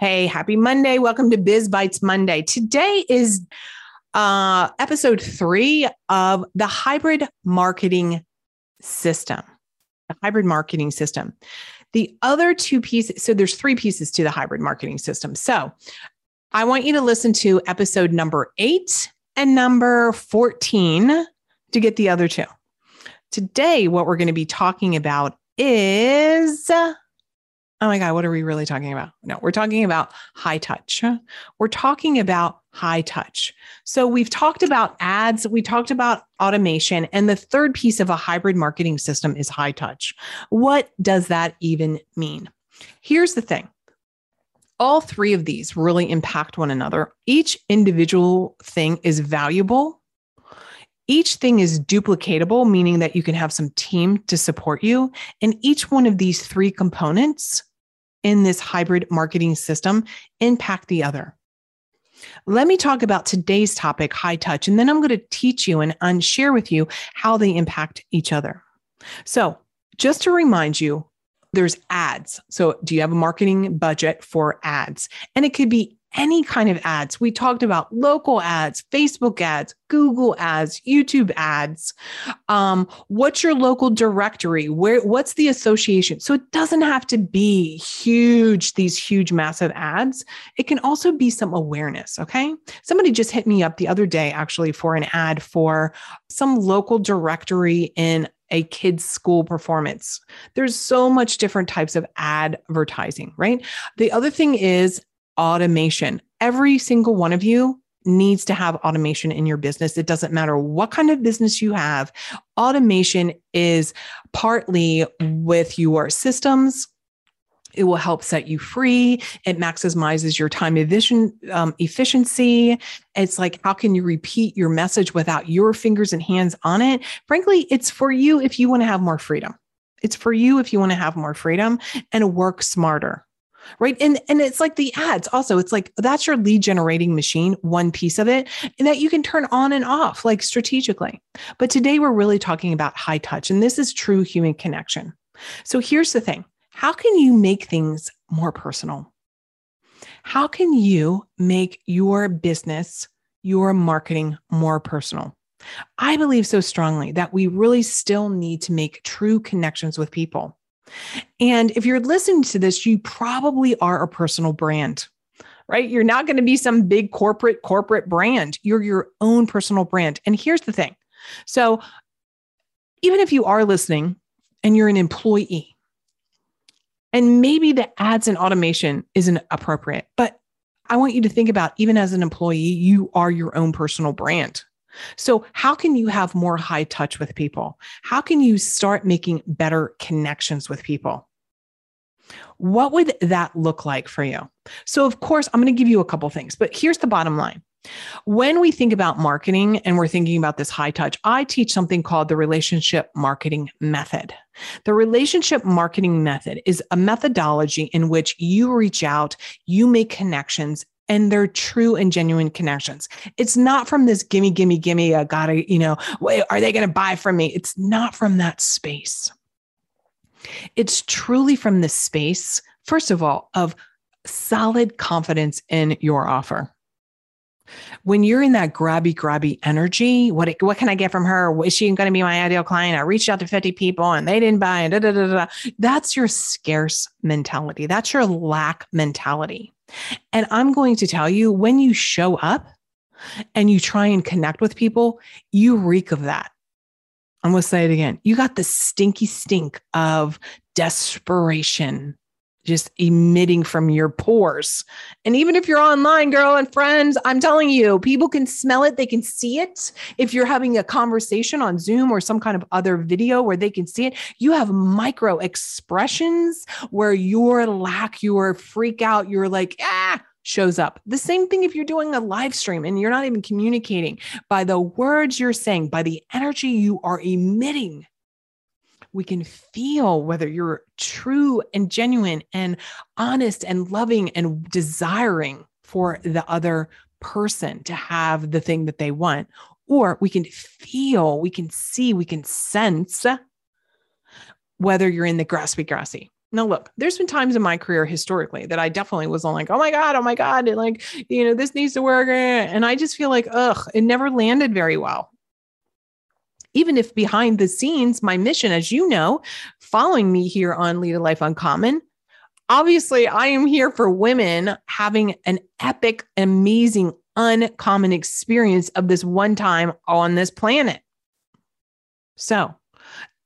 Hey, happy Monday. Welcome to Biz Bites Monday. Today is uh, episode three of the hybrid marketing system. The hybrid marketing system. The other two pieces, so there's three pieces to the hybrid marketing system. So I want you to listen to episode number eight and number 14 to get the other two. Today, what we're going to be talking about is oh my God, what are we really talking about? No, we're talking about high touch. We're talking about high touch. So we've talked about ads, we talked about automation, and the third piece of a hybrid marketing system is high touch. What does that even mean? Here's the thing. All three of these really impact one another. Each individual thing is valuable. Each thing is duplicatable, meaning that you can have some team to support you. And each one of these three components in this hybrid marketing system impact the other. Let me talk about today's topic, high touch, and then I'm going to teach you and, and share with you how they impact each other. So, just to remind you, there's ads. So, do you have a marketing budget for ads? And it could be any kind of ads. We talked about local ads, Facebook ads, Google ads, YouTube ads. Um, what's your local directory? Where what's the association? So it doesn't have to be huge, these huge, massive ads. It can also be some awareness. Okay. Somebody just hit me up the other day actually for an ad for some local directory in a kid's school performance. There's so much different types of advertising, right? The other thing is automation. Every single one of you needs to have automation in your business. It doesn't matter what kind of business you have. Automation is partly with your systems. It will help set you free. It maximizes your time um, efficiency. It's like, how can you repeat your message without your fingers and hands on it? Frankly, it's for you if you want to have more freedom. It's for you if you want to have more freedom and work smarter right? And and it's like the ads also it's like that's your lead generating machine one piece of it and that you can turn on and off like strategically. But today we're really talking about high touch and this is true human connection. So here's the thing how can you make things more personal? How can you make your business your marketing more personal? I believe so strongly that we really still need to make true connections with people. And if you're listening to this, you probably are a personal brand right? You're not going to be some big corporate corporate brand. You're your own personal brand. And here's the thing. So even if you are listening and you're an employee, and maybe the ads and automation isn't appropriate, but I want you to think about even as an employee, you are your own personal brand. So, how can you have more high touch with people? How can you start making better connections with people? What would that look like for you? So, of course, I'm going to give you a couple things, but here's the bottom line. When we think about marketing and we're thinking about this high touch, I teach something called the relationship marketing method. The relationship marketing method is a methodology in which you reach out, you make connections, and they're true and genuine connections. It's not from this gimme, gimme, gimme, I gotta, you know, are they gonna buy from me? It's not from that space. It's truly from the space, first of all, of solid confidence in your offer. When you're in that grabby, grabby energy, what what can I get from her? Is she going to be my ideal client? I reached out to 50 people and they didn't buy. And Da, da, da, da. That's your scarce mentality. That's your lack mentality. And I'm going to tell you when you show up and you try and connect with people, you reek of that. I'm going to say it again. You got the stinky stink of desperation just emitting from your pores. And even if you're online, girl and friends, I'm telling you, people can smell it, they can see it. If you're having a conversation on Zoom or some kind of other video where they can see it, you have micro expressions where your lack, your freak out, you're like, ah, shows up. The same thing if you're doing a live stream and you're not even communicating by the words you're saying, by the energy you are emitting. We can feel whether you're true and genuine and honest and loving and desiring for the other person to have the thing that they want. Or we can feel, we can see, we can sense whether you're in the graspy grassy. Now, look, there's been times in my career historically that I definitely was like, oh my God, oh my God. And like, you know, this needs to work. And I just feel like, ugh, it never landed very well. Even if behind the scenes, my mission, as you know, following me here on Lead a Life Uncommon, obviously I am here for women having an epic, amazing, uncommon experience of this one time on this planet. So,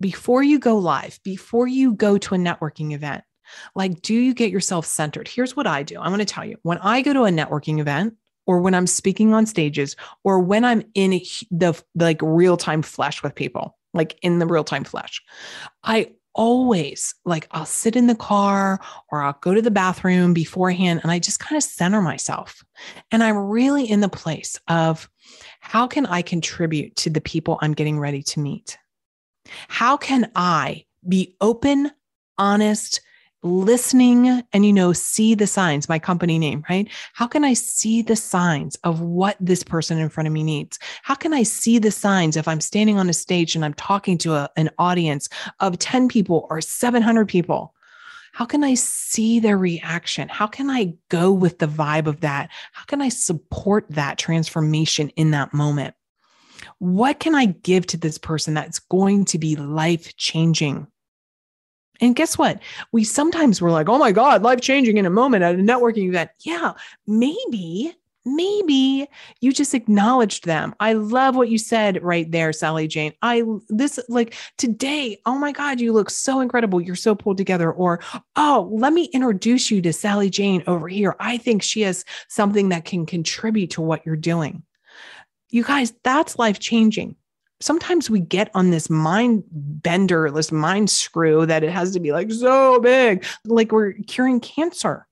before you go live, before you go to a networking event, like, do you get yourself centered? Here's what I do. I want to tell you when I go to a networking event, or when I'm speaking on stages, or when I'm in the, like real time flesh with people, like in the real time flesh, I always like I'll sit in the car or I'll go to the bathroom beforehand and I just kind of center myself. And I'm really in the place of how can I contribute to the people I'm getting ready to meet? How can I be open, honest, listening and you know see the signs my company name right? How can i see the signs of what this person in front of me needs? How can i see the signs if i'm standing on a stage and i'm talking to a, an audience of 10 people or 700 people? How can i see their reaction? How can i go with the vibe of that? How can i support that transformation in that moment? What can I give to this person that's going to be life changing? And guess what? We sometimes we're like, oh my God, life changing in a moment at a networking event. Yeah, maybe, maybe you just acknowledged them. I love what you said right there, Sally Jane. I, this, like today, oh my God, you look so incredible. You're so pulled together. Or, oh, let me introduce you to Sally Jane over here. I think she has something that can contribute to what you're doing. You guys, that's life changing. Sometimes we get on this mind bender, this mind screw that it has to be like so big, like we're curing cancer.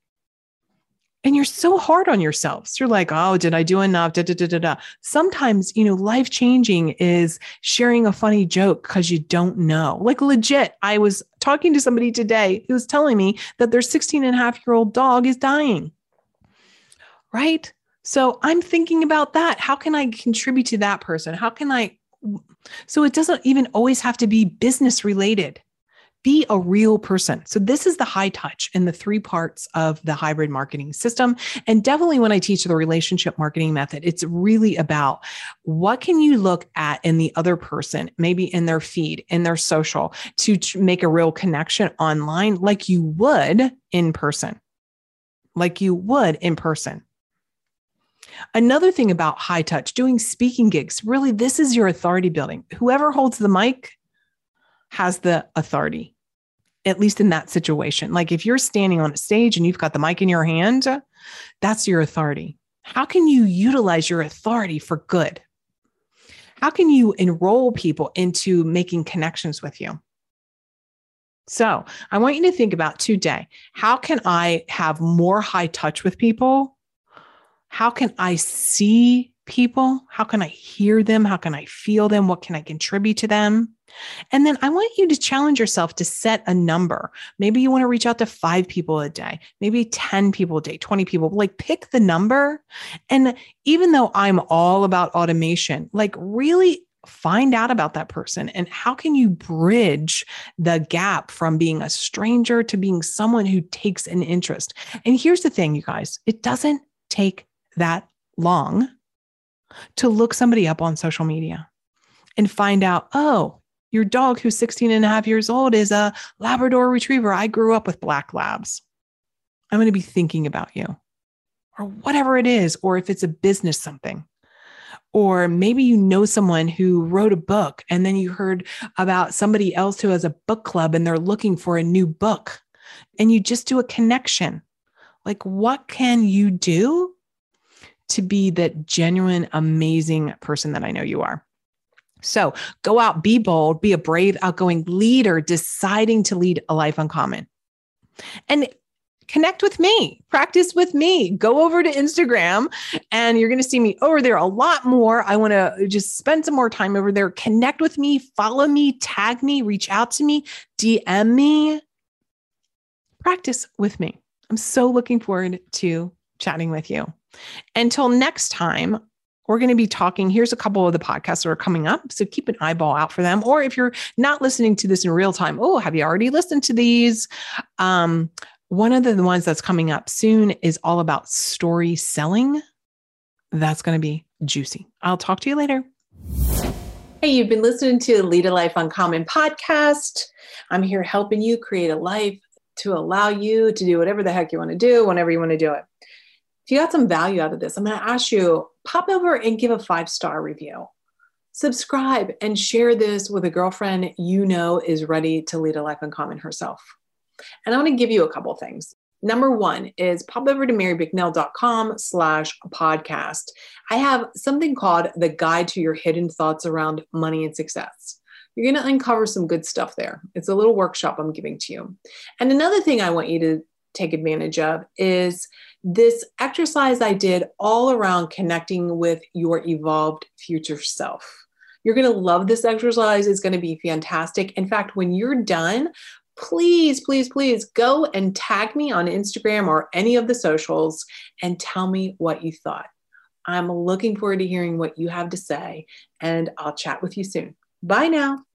And you're so hard on yourselves. You're like, oh, did I do enough? Da, da, da, da, da. Sometimes, you know, life changing is sharing a funny joke because you don't know. Like, legit, I was talking to somebody today who was telling me that their 16 and a half year old dog is dying. Right? So I'm thinking about that. How can I contribute to that person? How can I? So it doesn't even always have to be business related. Be a real person. So, this is the high touch in the three parts of the hybrid marketing system. And definitely when I teach the relationship marketing method, it's really about what can you look at in the other person, maybe in their feed, in their social, to make a real connection online like you would in person, like you would in person. Another thing about high touch, doing speaking gigs, really, this is your authority building. Whoever holds the mic has the authority, at least in that situation. Like if you're standing on a stage and you've got the mic in your hand, that's your authority. How can you utilize your authority for good? How can you enroll people into making connections with you? So, I want you to think about today how can I have more high touch with people how can I see people? How can I hear them? How can I feel them? What can I contribute to them? And then I want you to challenge yourself to set a number. Maybe you want to reach out to five people a day, maybe 10 people a day, 20 people, like pick the number. And even though I'm all about automation, like really find out about that person and how can you bridge the gap from being a stranger to being someone who takes an interest. And here's the thing, you guys, it doesn't take that long to look somebody up on social media and find out, oh, your dog who's 16 and a half years old is a Labrador retriever. I grew up with black labs. I'm going to be thinking about you or whatever it is, or if it's a business something. Or maybe you know someone who wrote a book and then you heard about somebody else who has a book club and they're looking for a new book and you just do a connection. Like, what can you do to be that genuine, amazing person that I know you are. So go out, be bold, be a brave, outgoing leader, deciding to lead a life uncommon. And connect with me, practice with me. Go over to Instagram and you're going to see me over there a lot more. I want to just spend some more time over there. Connect with me, follow me, tag me, reach out to me, DM me. Practice with me. I'm so looking forward to chatting with you. Until next time, we're going to be talking. Here's a couple of the podcasts that are coming up. So keep an eyeball out for them. Or if you're not listening to this in real time, oh, have you already listened to these? Um, one of the ones that's coming up soon is all about story selling. That's going to be juicy. I'll talk to you later. Hey, you've been listening to Lead a Life Uncommon podcast. I'm here helping you create a life to allow you to do whatever the heck you want to do whenever you want to do it. If you got some value out of this, I'm going to ask you pop over and give a five star review. Subscribe and share this with a girlfriend you know is ready to lead a life uncommon herself. And I want to give you a couple things. Number one is pop over to marybicknell.com slash podcast. I have something called the guide to your hidden thoughts around money and success. You're going to uncover some good stuff there. It's a little workshop I'm giving to you. And another thing I want you to take advantage of is this exercise I did all around connecting with your evolved future self. You're going to love this exercise. It's going to be fantastic. In fact, when you're done, please, please, please go and tag me on Instagram or any of the socials and tell me what you thought. I'm looking forward to hearing what you have to say, and I'll chat with you soon. Bye now.